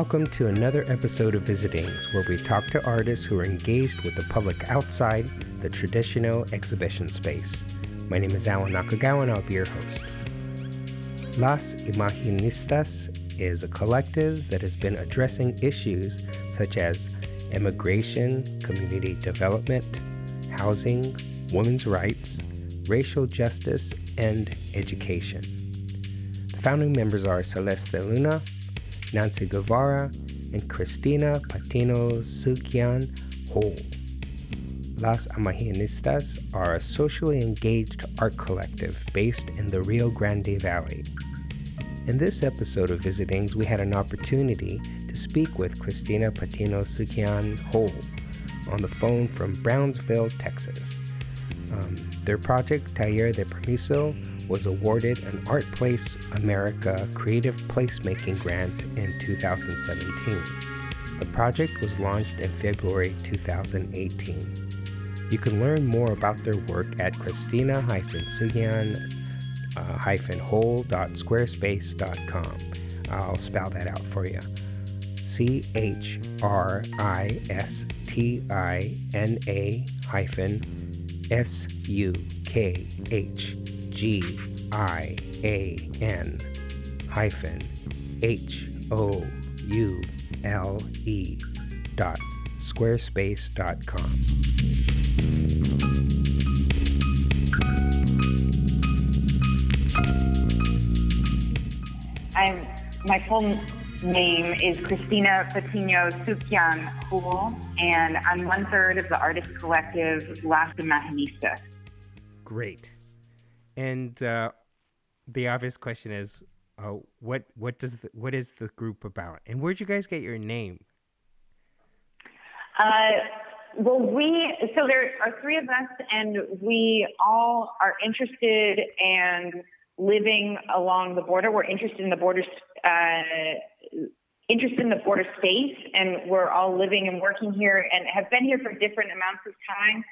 Welcome to another episode of Visitings, where we talk to artists who are engaged with the public outside the traditional exhibition space. My name is Alan Nakagawa, and I'll be your host. Las Imaginistas is a collective that has been addressing issues such as immigration, community development, housing, women's rights, racial justice, and education. The founding members are Celeste Luna, Nancy Guevara, and Christina Patino Sukhgian Houle. Las Imaginistas are a socially engaged art collective based in the Rio Grande Valley. In this episode of Visitings, we had an opportunity to speak with Christina Patino Sukhgian Houle on the phone from Brownsville, Texas. Um, their project, Taller de Permiso, was awarded an ArtPlace America Creative Placemaking Grant in 2017. The project was launched in February 2018. You can learn more about their work at christina-sukhgian-houle.squarespace.com. Uh, I'll spell that out for you. C H R I S T I N A hyphen S U K H G I A N hyphen H O U L E dot squarespace dot com. I'm my full name is Christina Patino Sukhgian Houle, and I'm one third of the artist collective Las Imaginistas. Great. And uh, the obvious question is, uh, what what does the, what is the group about, and where'd you guys get your name? Uh, well, we so there are three of us, and we all are interested and living along the border. We're interested in the border, uh, interested in the border space, and we're all living and working here, and have been here for different amounts of time,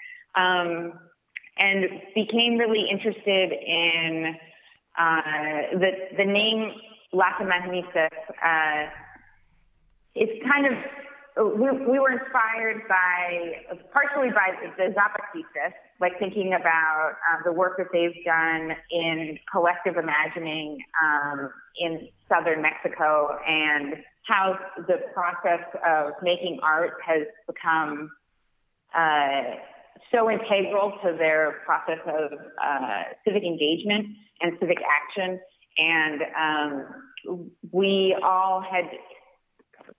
um, and became really interested in uh, the the name Las Imaginistas. Uh, it's kind of we, we were inspired by partially by the Zapatistas, like thinking about uh, the work that they've done in collective imagining um, in southern Mexico and how the process of making art has become uh, so integral to their process of uh, civic engagement and civic action. And um, we all had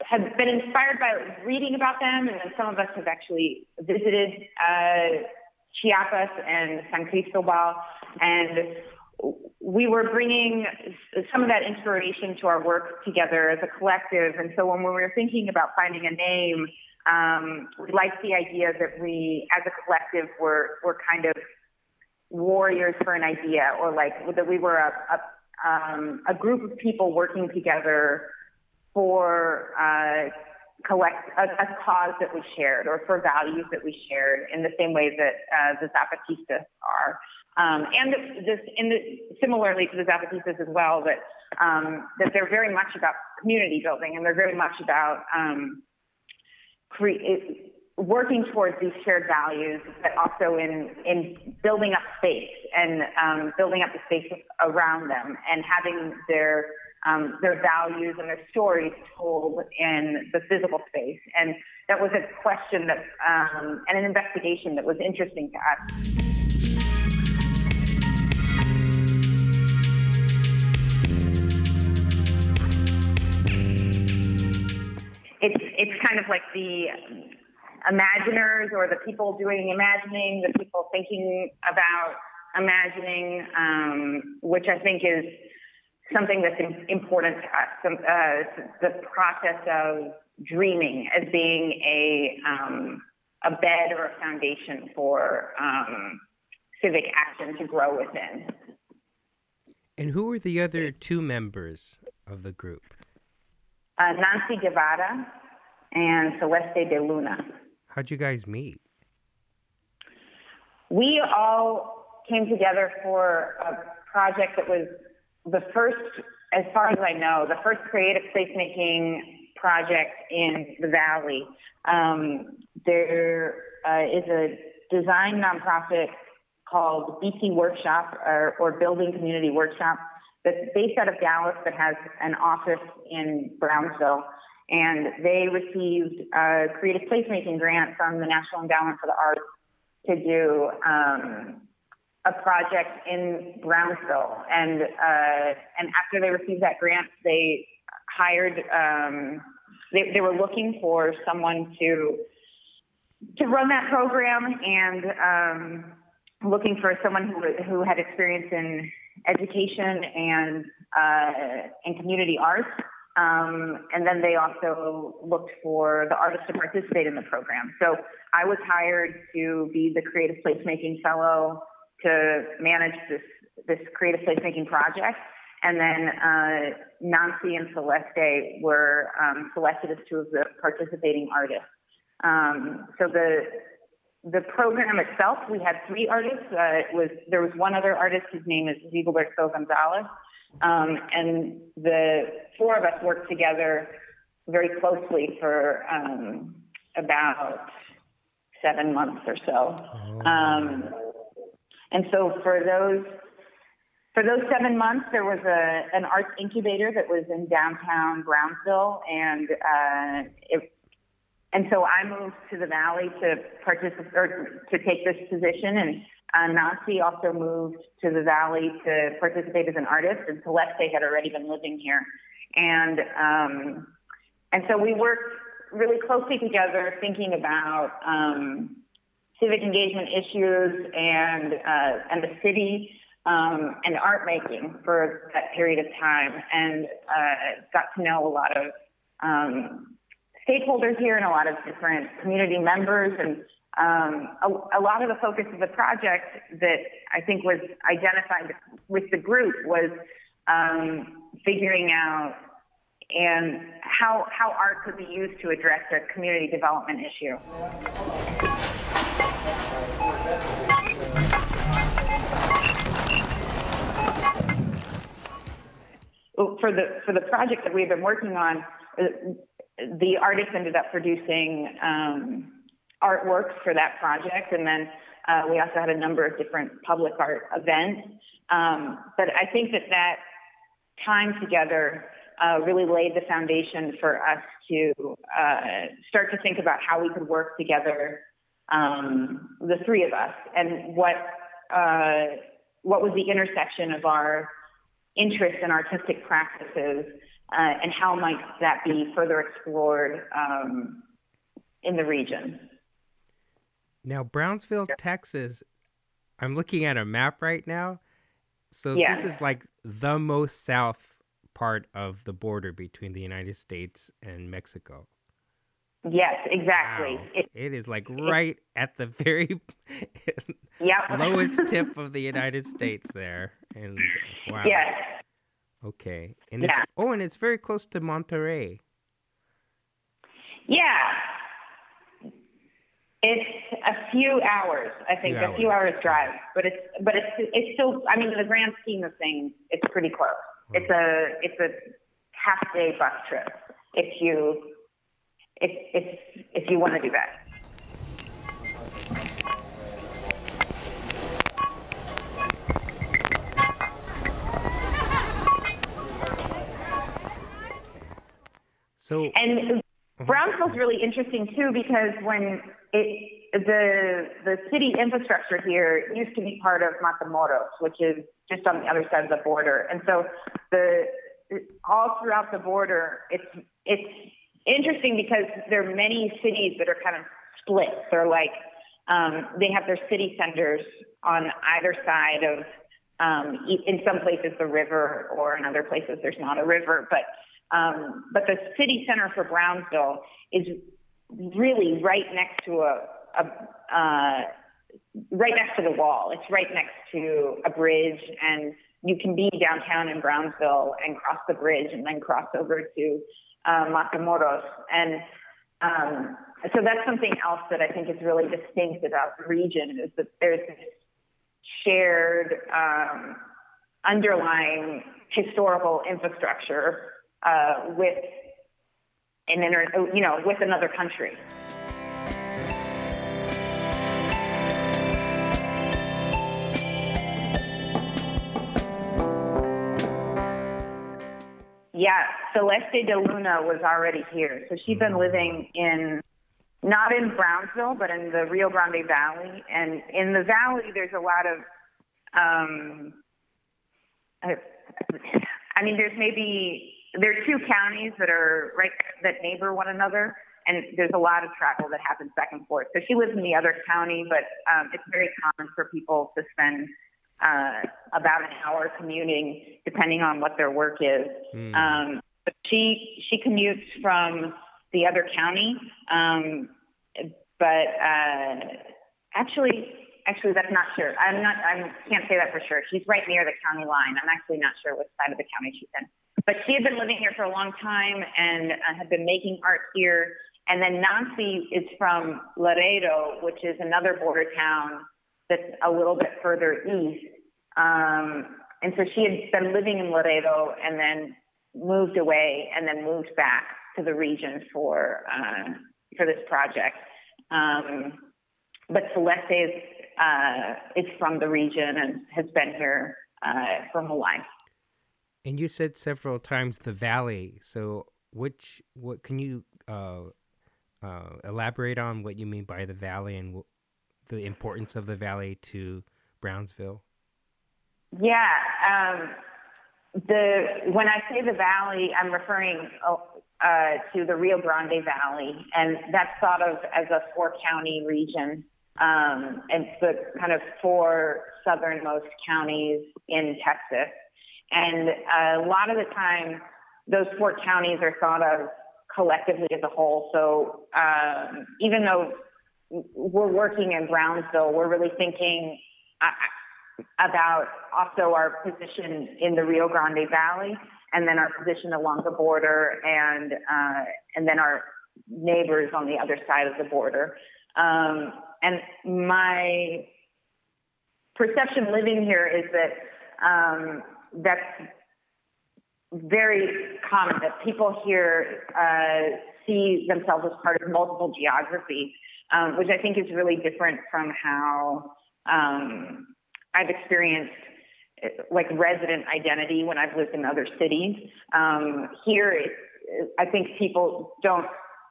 have been inspired by reading about them, and then some of us have actually visited uh, Chiapas and San Cristobal, and we were bringing some of that inspiration to our work together as a collective. And so when we were thinking about finding a name, um, we liked the idea that we, as a collective, were were kind of warriors for an idea, or like that we were a a, um, a group of people working together for uh, collect a, a, cause that we shared or for values that we shared in the same way that uh, the Zapatistas are. Um, and this, in the, similarly to the Zapatistas as well, that um, that they're very much about community building and they're very much about um, cre- working towards these shared values, but also in in building up space and um, building up the space around them and having their um, their values and their stories told in the physical space. And that was a question that, um, and an investigation that was interesting to us. It's, it's kind of like the imaginers or the people doing imagining, the people thinking about imagining, um, which I think is something that's important to us, some, uh, the process of dreaming as being a, um, a bed or a foundation for um, civic action to grow within. And who are the other two members of the group? Uh, Nancy Guevara and Celeste de Luna. How'd you guys meet? We all came together for a project that was the first, as far as I know, the first creative placemaking project in the Valley. Um, there uh, is a design nonprofit called BC Workshop or, or Building Community Workshop that's based out of Dallas but has an office in Brownsville. And they received a creative placemaking grant from the National Endowment for the Arts to do um, a project in Brownsville. And uh, and after they received that grant, they hired. Um, they, they were looking for someone to to run that program and um, looking for someone who who had experience in education and uh, and community arts. Um, and then they also looked for the artists to participate in the program. So I was hired to be the creative placemaking fellow to manage this this creative placemaking project. And then uh, Nancy and Celeste were um, selected as two of the participating artists. Um, so the the program itself, we had three artists. Uh, it was there was one other artist whose name is Rigoberto Gonzalez, um, and the four of us worked together very closely for um, about seven months or so. Oh. Um, and so for those for those seven months, there was a an arts incubator that was in downtown Brownsville, and uh, it, and so I moved to the Valley to participate or to take this position, and uh, Nancy also moved to the Valley to participate as an artist, and Celeste had already been living here, and um, and so we worked really closely together, thinking about um, civic engagement issues and uh, and the city um, and art making for that period of time, and uh, got to know a lot of um, stakeholders here and a lot of different community members and. Um, a, a, lot of the focus of the project that I think was identified with the group was um, figuring out and how how art could be used to address a community development issue. For the for the project that we've been working on, uh, the artists ended up producing um, artworks for that project, and then uh, we also had a number of different public art events. Um, but I think that that time together uh, really laid the foundation for us to uh, start to think about how we could work together, um, the three of us, and what uh, what was the intersection of our interests and artistic practices, uh, and how might that be further explored um, in the region. Now, Brownsville, Texas. I'm looking at a map right now. So yeah. this is like the most south part of the border between the United States and Mexico. Yes, exactly. Wow. It, it is like right at the very yep. lowest tip of the United States there. And wow. Yes. Okay. And yeah. it's oh and it's very close to Monterrey. Yeah. It's a few hours, I think, a few, a few hours. hours drive, but it's but it's it's still. I mean, in the grand scheme of things, it's pretty close. It's a it's a half day bus trip if you if if if you want to do that. So and Brownsville's really interesting too because when it the the city infrastructure here used to be part of Matamoros, which is just on the other side of the border, and so the all throughout the border, it's it's interesting because there are many cities that are kind of split. They're like um, they have their city centers on either side of. Um, in some places, the river, or in other places, there's not a river. But um, but the city center for Brownsville is really right next to a, a uh, right next to the wall. It's right next to a bridge, and you can be downtown in Brownsville and cross the bridge and then cross over to uh, Matamoros. And um, so that's something else that I think is really distinct about the region is that there's this shared um, underlying historical infrastructure uh, with an inter, you know, with another country. Yeah, Celeste de Luna was already here. So she'd been living in, not in Brownsville, but in the Rio Grande Valley. And in the valley, there's a lot of, um, I mean, there's maybe, there are two counties that are right, that neighbor one another. And there's a lot of travel that happens back and forth. So she lives in the other county, but um, it's very common for people to spend uh, about an hour commuting, depending on what their work is. Mm. Um, but she she commutes from the other county, um, but uh, actually, actually that's not sure. I'm not. I can't say that for sure. She's right near the county line. I'm actually not sure which side of the county she's in. But she had been living here for a long time and uh, had been making art here. And then Nancy is from Laredo, which is another border town that's a little bit further east. Um, and so she had been living in Laredo and then moved away and then moved back to the region for uh, for this project. Um, but Celeste is, uh, is from the region and has been here uh, for her life. And you said several times the valley. So, which what can you uh, uh, elaborate on what you mean by the valley and the importance of the valley to Brownsville? Yeah, um, the when I say the valley, I'm referring uh, to the Rio Grande Valley, and that's thought of as a four county region. Um, it's the kind of four southernmost counties in Texas, and a lot of the time, those four counties are thought of collectively as a whole. So um, even though we're working in Brownsville, we're really thinking about also our position in the Rio Grande Valley, and then our position along the border, and uh, and then our neighbors on the other side of the border. Um, and my perception living here is that um, that's very common that people here uh, see themselves as part of multiple geographies, um, which I think is really different from how um, I've experienced like resident identity when I've lived in other cities. Um, here, it, I think people don't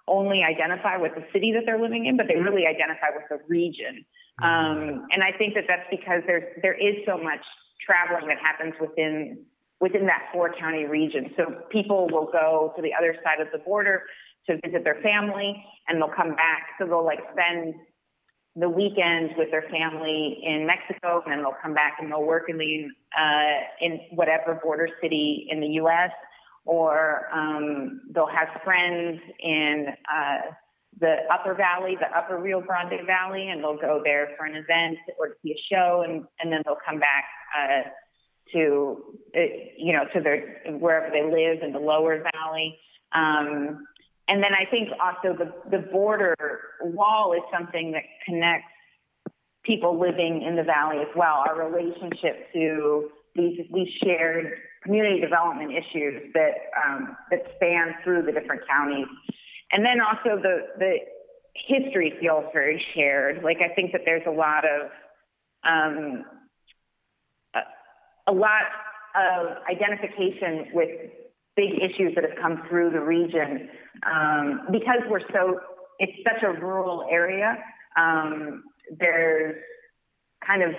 only identify with the city that they're living in, but they really identify with the region. Um, and I think that that's because there's there is so much traveling that happens within within that four county region. So people will go to the other side of the border to visit their family, and they'll come back. So they'll like spend the weekend with their family in Mexico, and then they'll come back and they'll work in the uh, in whatever border city in the U.S. Or um, they'll have friends in uh, the Upper Valley, the Upper Rio Grande Valley, and they'll go there for an event or to see a show, and and then they'll come back uh, to uh, you know to their wherever they live in the Lower Valley. Um, and then I think also the, the border wall is something that connects people living in the valley as well. Our relationship to these these shared community development issues that um, that span through the different counties, and then also the the history feels very shared. Like I think that there's a lot of um, a lot of identification with big issues that have come through the region um, because we're so it's such a rural area. Um, there's kind of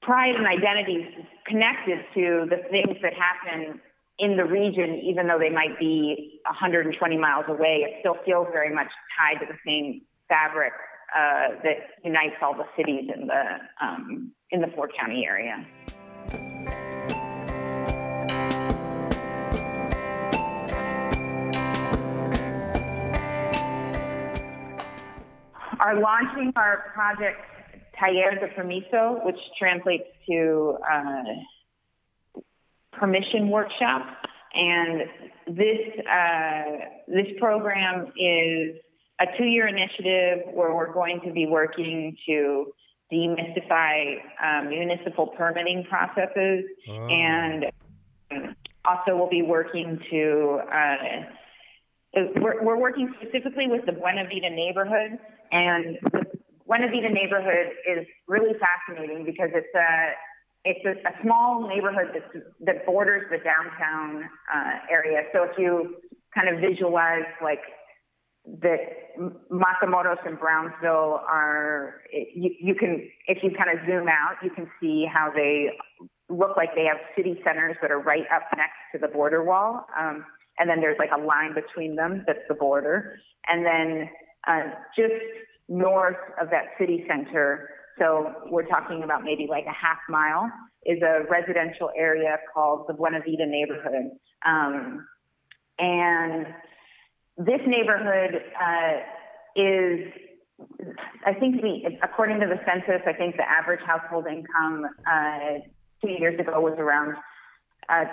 pride and identity connected to the things that happen in the region, even though they might be 120 miles away. It still feels very much tied to the same fabric uh, that unites all the cities in the um, in the four county area. are launching our project Taller de Permiso, which translates to uh, permission workshop. And this uh, this program is a two-year initiative where we're going to be working to demystify um, municipal permitting processes, oh. and also we'll be working to uh, we're, we're working specifically with the Buena Vida neighborhood, and the Buena Vida neighborhood is really fascinating because it's a it's a, a small neighborhood that that borders the downtown uh, area. So if you kind of visualize like that Matamoros and Brownsville are, you, you can, if you kind of zoom out, you can see how they look like they have city centers that are right up next to the border wall. Um, and then there's like a line between them that's the border. And then uh, just north of that city center, so we're talking about maybe like a half mile, is a residential area called the Buena Vida neighborhood. Um, and this neighborhood uh, is, I think, the, according to the census, I think the average household income uh, two years ago was around uh,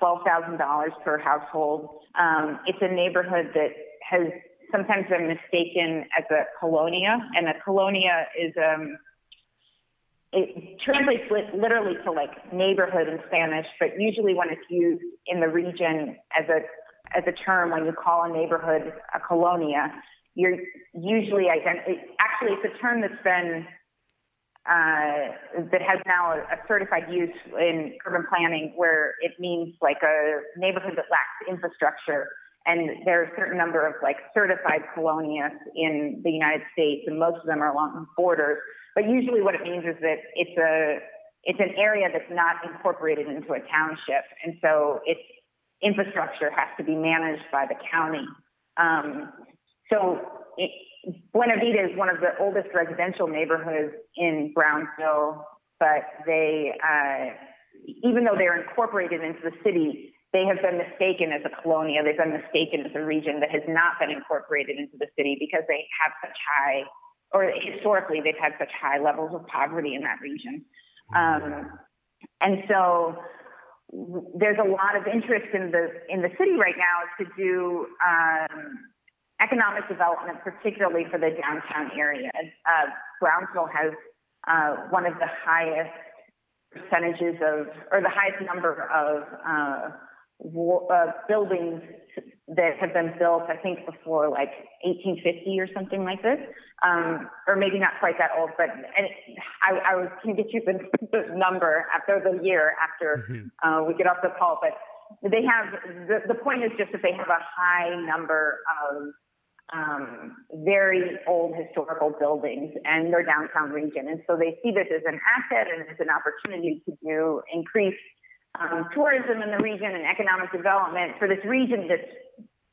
$12,000 per household. Um, it's a neighborhood that has sometimes been mistaken as a colonia, and a colonia is um, it translates literally to like neighborhood in Spanish, but usually when it's used in the region as a as a term when you call a neighborhood a colonia, you're usually actually it's a term that's been uh, that has now a, a, certified use in urban planning where it means like a neighborhood that lacks infrastructure. And there are a certain number of like certified colonias in the United States, and most of them are along borders. But usually, what it means is that it's a it's an area that's not incorporated into a township, and so its infrastructure has to be managed by the county. Um, so it, Buena Vida is one of the oldest residential neighborhoods in Brownsville, but they, uh, even though they're incorporated into the city, they have been mistaken as a colonia. They've been mistaken as a region that has not been incorporated into the city because they have such high, or historically, they've had such high levels of poverty in that region. Um, and so there's a lot of interest in the in the city right now to do um, economic development, particularly for the downtown area. Uh, Brownsville has uh, one of the highest percentages of, or the highest number of uh, uh, buildings that have been built, I think, before like 1850 or something like this, um, or maybe not quite that old, but and I, I was, can get you the, the number after the year after mm-hmm. uh, we get off the call, but they have the, the point is just that they have a high number of um, very old historical buildings and their downtown region. And so they see this as an asset and as an opportunity to do increase um, tourism in the region and economic development for this region that's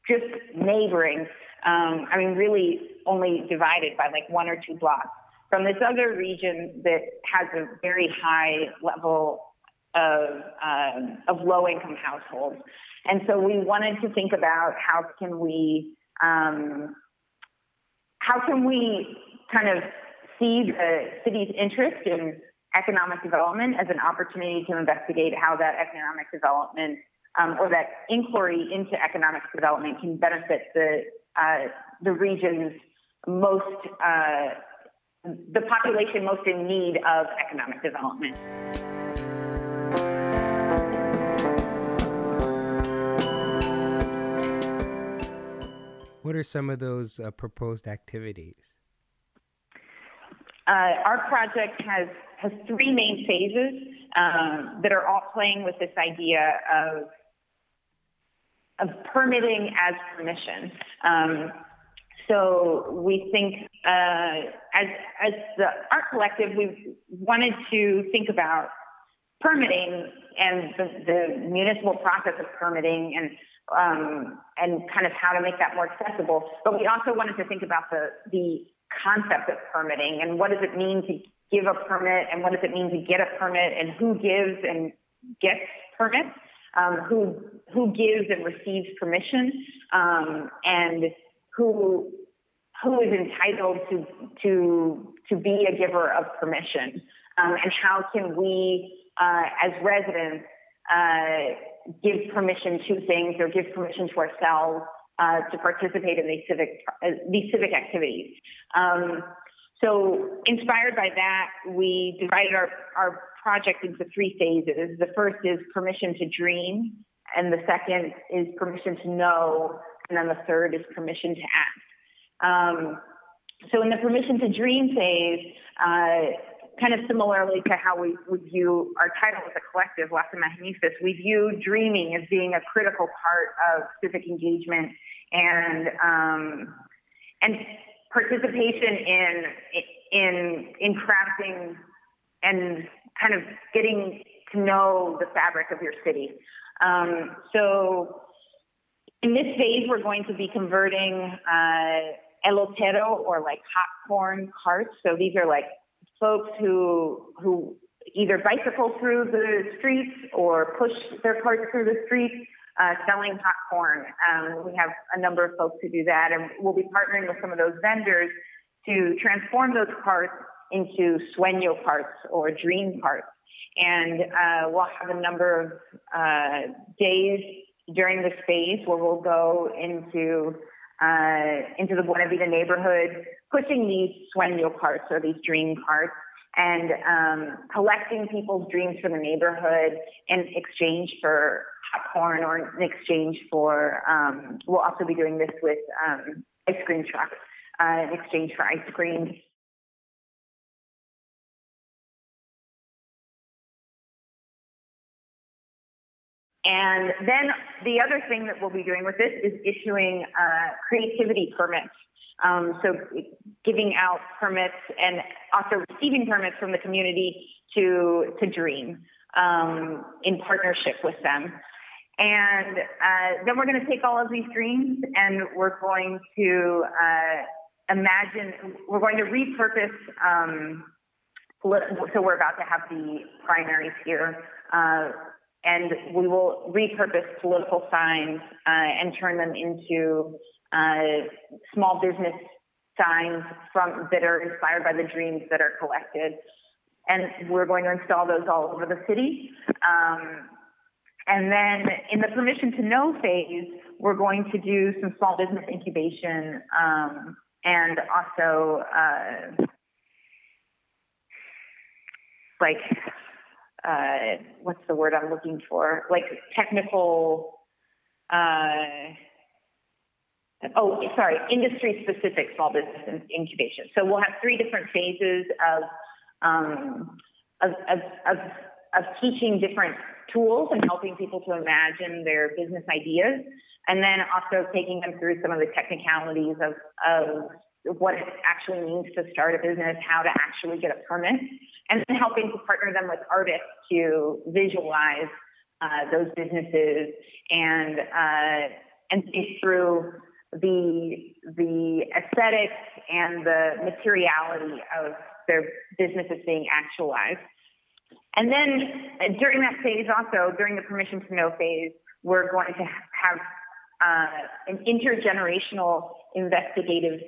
just neighboring. Um, I mean, really only divided by like one or two blocks from this other region that has a very high level of, um, of low income households. And so we wanted to think about how can we um, how can we kind of see the city's interest in economic development as an opportunity to investigate how that economic development um, or that inquiry into economic development can benefit the uh, the region's most uh, the population most in need of economic development. What are some of those uh, proposed activities? Uh, our project has has three main phases um, that are all playing with this idea of of permitting as permission. Um, so we think, uh, as as the art collective, we wanted to think about permitting and the, the municipal process of permitting and um, and kind of how to make that more accessible. But we also wanted to think about the the concept of permitting and what does it mean to give a permit and what does it mean to get a permit and who gives and gets permits, um, who who gives and receives permission, um, and who who is entitled to to to be a giver of permission, um, and how can we uh, as residents uh, give permission to things or give permission to ourselves uh, to participate in these civic uh, these civic activities. Um, so, inspired by that, we divided our, our project into three phases. The first is permission to dream, and the second is permission to know, and then the third is permission to act. Um, so in the permission to dream phase, uh, kind of similarly to how we, we view our title as a collective, Las Imaginistas, we view dreaming as being a critical part of civic engagement and um, and participation in in in crafting and kind of getting to know the fabric of your city. Um, so in this phase, we're going to be converting uh, elotero or like hot corn carts. So these are like folks who who either bicycle through the streets or push their carts through the streets uh, selling hot corn. Um, we have a number of folks who do that, and we'll be partnering with some of those vendors to transform those carts into sueño carts or dream carts. And uh, we'll have a number of uh, days during this phase where we'll go into uh, into the Buena Vida neighborhood, pushing these sueño carts or these dream carts and um, collecting people's dreams from the neighborhood in exchange for hot corn or in exchange for, um, we'll also be doing this with um, ice cream trucks uh, in exchange for ice cream. And then the other thing that we'll be doing with this is issuing uh, creativity permits. Um, so giving out permits and also receiving permits from the community to to dream um, in partnership with them. And uh, then we're going to take all of these dreams and we're going to uh, imagine, we're going to repurpose. Um, so we're about to have the primaries here. Uh, and we will repurpose political signs uh, and turn them into uh, small business signs from that are inspired by the dreams that are collected. And we're going to install those all over the city. Um, and then in the permission to know phase, we're going to do some small business incubation um, and also uh, like uh, what's the word I'm looking for? Like technical. Uh, oh, sorry, industry specific small business incubation. So we'll have three different phases of um, of, of, of, of teaching different tools and helping people to imagine their business ideas, and then also taking them through some of the technicalities of, of what it actually means to start a business, how to actually get a permit, and then helping to partner them with artists to visualize uh, those businesses and uh, and think through the the aesthetics and the materiality of their businesses being actualized. And then uh, during that phase, also during the permission to know phase, we're going to have uh, an intergenerational investigative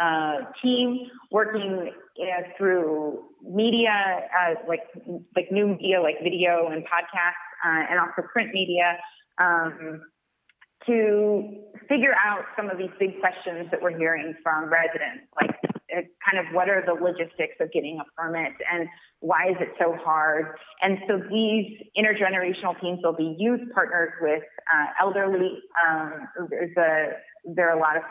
uh, team working uh, through media, uh, like like new media, like video and podcasts, uh, and also print media, um, to figure out some of these big questions that we're hearing from residents, like kind of what are the logistics of getting a permit and why is it so hard? And so these intergenerational teams will be youth partnered with uh, elderly. Um, there's a there are a lot of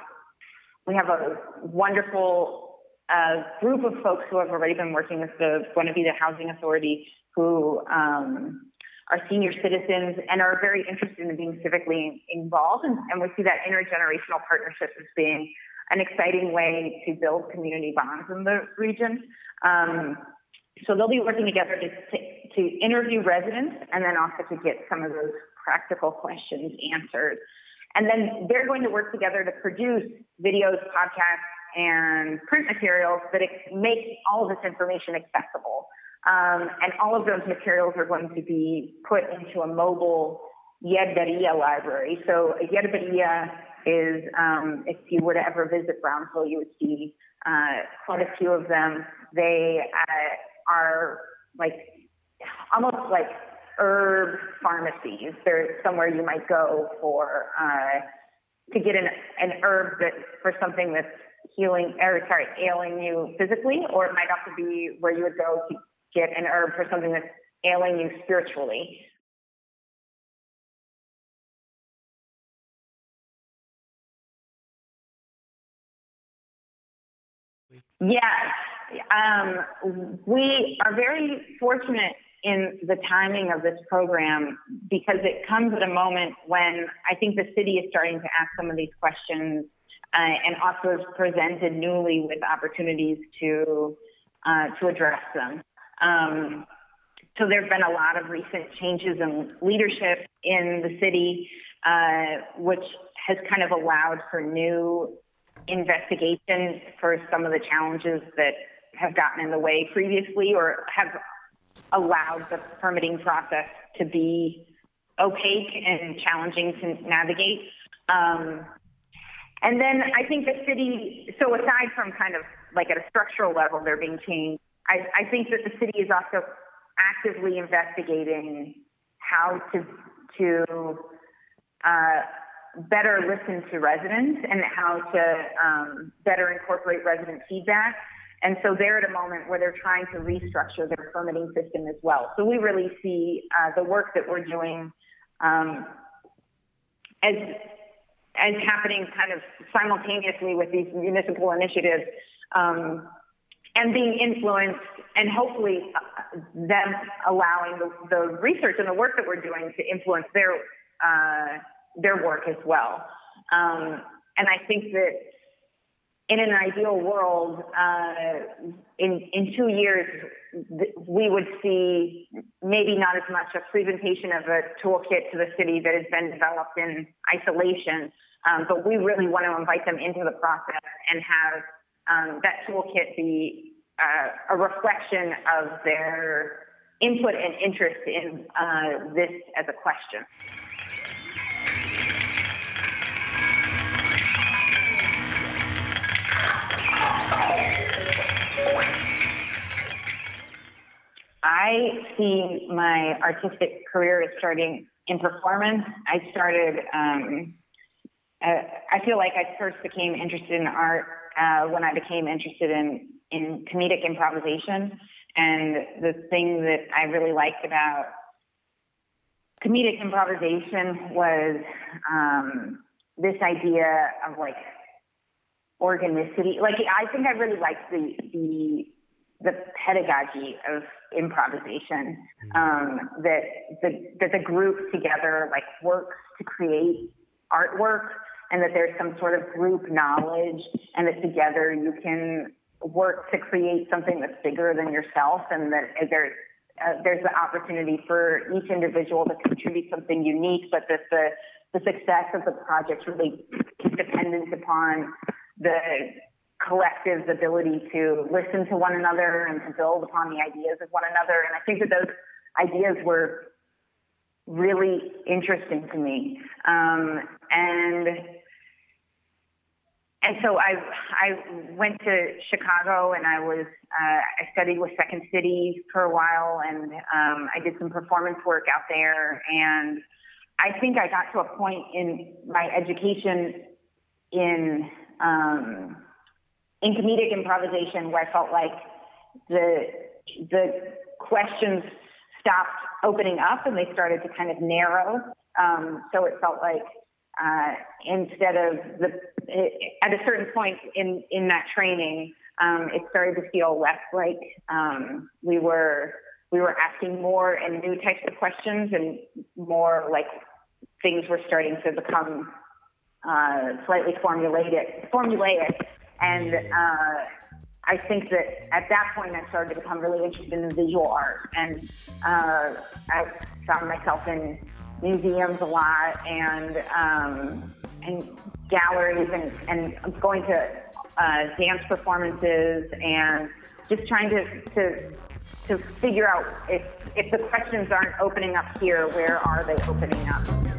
we have a wonderful uh, group of folks who have already been working with the Buena Housing Authority who um, are senior citizens and are very interested in being civically involved. And, and we see that intergenerational partnership as being an exciting way to build community bonds in the region. Um, so they'll be working together to, to, to, interview residents and then also to get some of those practical questions answered. And then they're going to work together to produce videos, podcasts, and print materials that make all this information accessible. Um, and all of those materials are going to be put into a mobile Yerberia library. So a Yerberia is, um, if you were to ever visit Brownsville, you would see uh, quite a few of them. They uh, are like almost like herb pharmacies. They're somewhere you might go for uh, to get an, an herb that for something that's healing or sorry, ailing you physically, or it might also be where you would go to get an herb for something that's ailing you spiritually. Yes. Um, we are very fortunate in the timing of this program because it comes at a moment when I think the city is starting to ask some of these questions uh, and also presented newly with opportunities to uh, to address them. Um, so there have been a lot of recent changes in leadership in the city, uh, which has kind of allowed for new investigation for some of the challenges that have gotten in the way previously or have allowed the permitting process to be opaque and challenging to navigate. Um, and then I think the city, so aside from kind of like at a structural level, they're being changed, I, I think that the city is also actively investigating how to, to uh, better listen to residents and how to um, better incorporate resident feedback. And so they're at a moment where they're trying to restructure their permitting system as well. So we really see uh, the work that we're doing um, as as happening kind of simultaneously with these municipal initiatives um, and being influenced and hopefully uh, them allowing the, the, research and the work that we're doing to influence their uh, their work as well. Um, and I think that in an ideal world, uh, in in two years, we would see maybe not as much a presentation of a toolkit to the city that has been developed in isolation, um, but we really want to invite them into the process and have um, that toolkit be uh, a reflection of their input and interest in uh, this as a question. I see my artistic career as starting in performance. I started, um, uh, I feel like I first became interested in art uh, when I became interested in, in comedic improvisation. And the thing that I really liked about comedic improvisation was um, this idea of like organicity. Like I think I really liked the the the pedagogy of improvisation mm-hmm. um, that the that the group together like works to create artwork and that there's some sort of group knowledge and that together you can work to create something that's bigger than yourself and that there's uh, there's the opportunity for each individual to contribute something unique but that the the success of the project really is dependent upon the collective's ability to listen to one another and to build upon the ideas of one another. And I think that those ideas were really interesting to me. Um, and and so I I went to Chicago and I was uh, I studied with Second City for a while and um, I did some performance work out there and I think I got to a point in my education in um, in comedic improvisation where I felt like the the questions stopped opening up and they started to kind of narrow. Um, so it felt like uh, instead of the at a certain point in in that training, um, it started to feel less like um, we were we were asking more and new types of questions and more like things were starting to become uh, slightly formulated, formulaic. And uh, I think that at that point, I started to become really interested in visual art. And uh, I found myself in museums a lot and, um, and galleries and, and going to uh, dance performances and just trying to, to to figure out if, if the questions aren't opening up here, where are they opening up?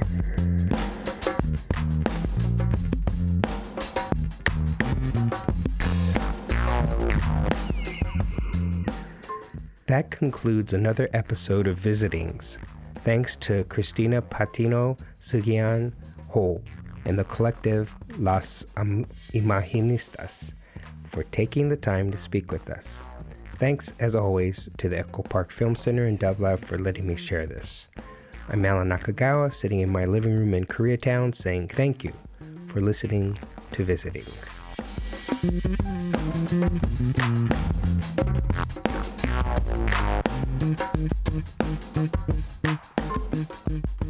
That concludes another episode of Visitings. Thanks to Christina Patino Sukhgian Houle and the collective Las Imaginistas for taking the time to speak with us. Thanks, as always, to the Echo Park Film Center in Lab for letting me share this. I'm Alan Nakagawa, sitting in my living room in Koreatown, saying thank you for listening to Visitings. Thank you.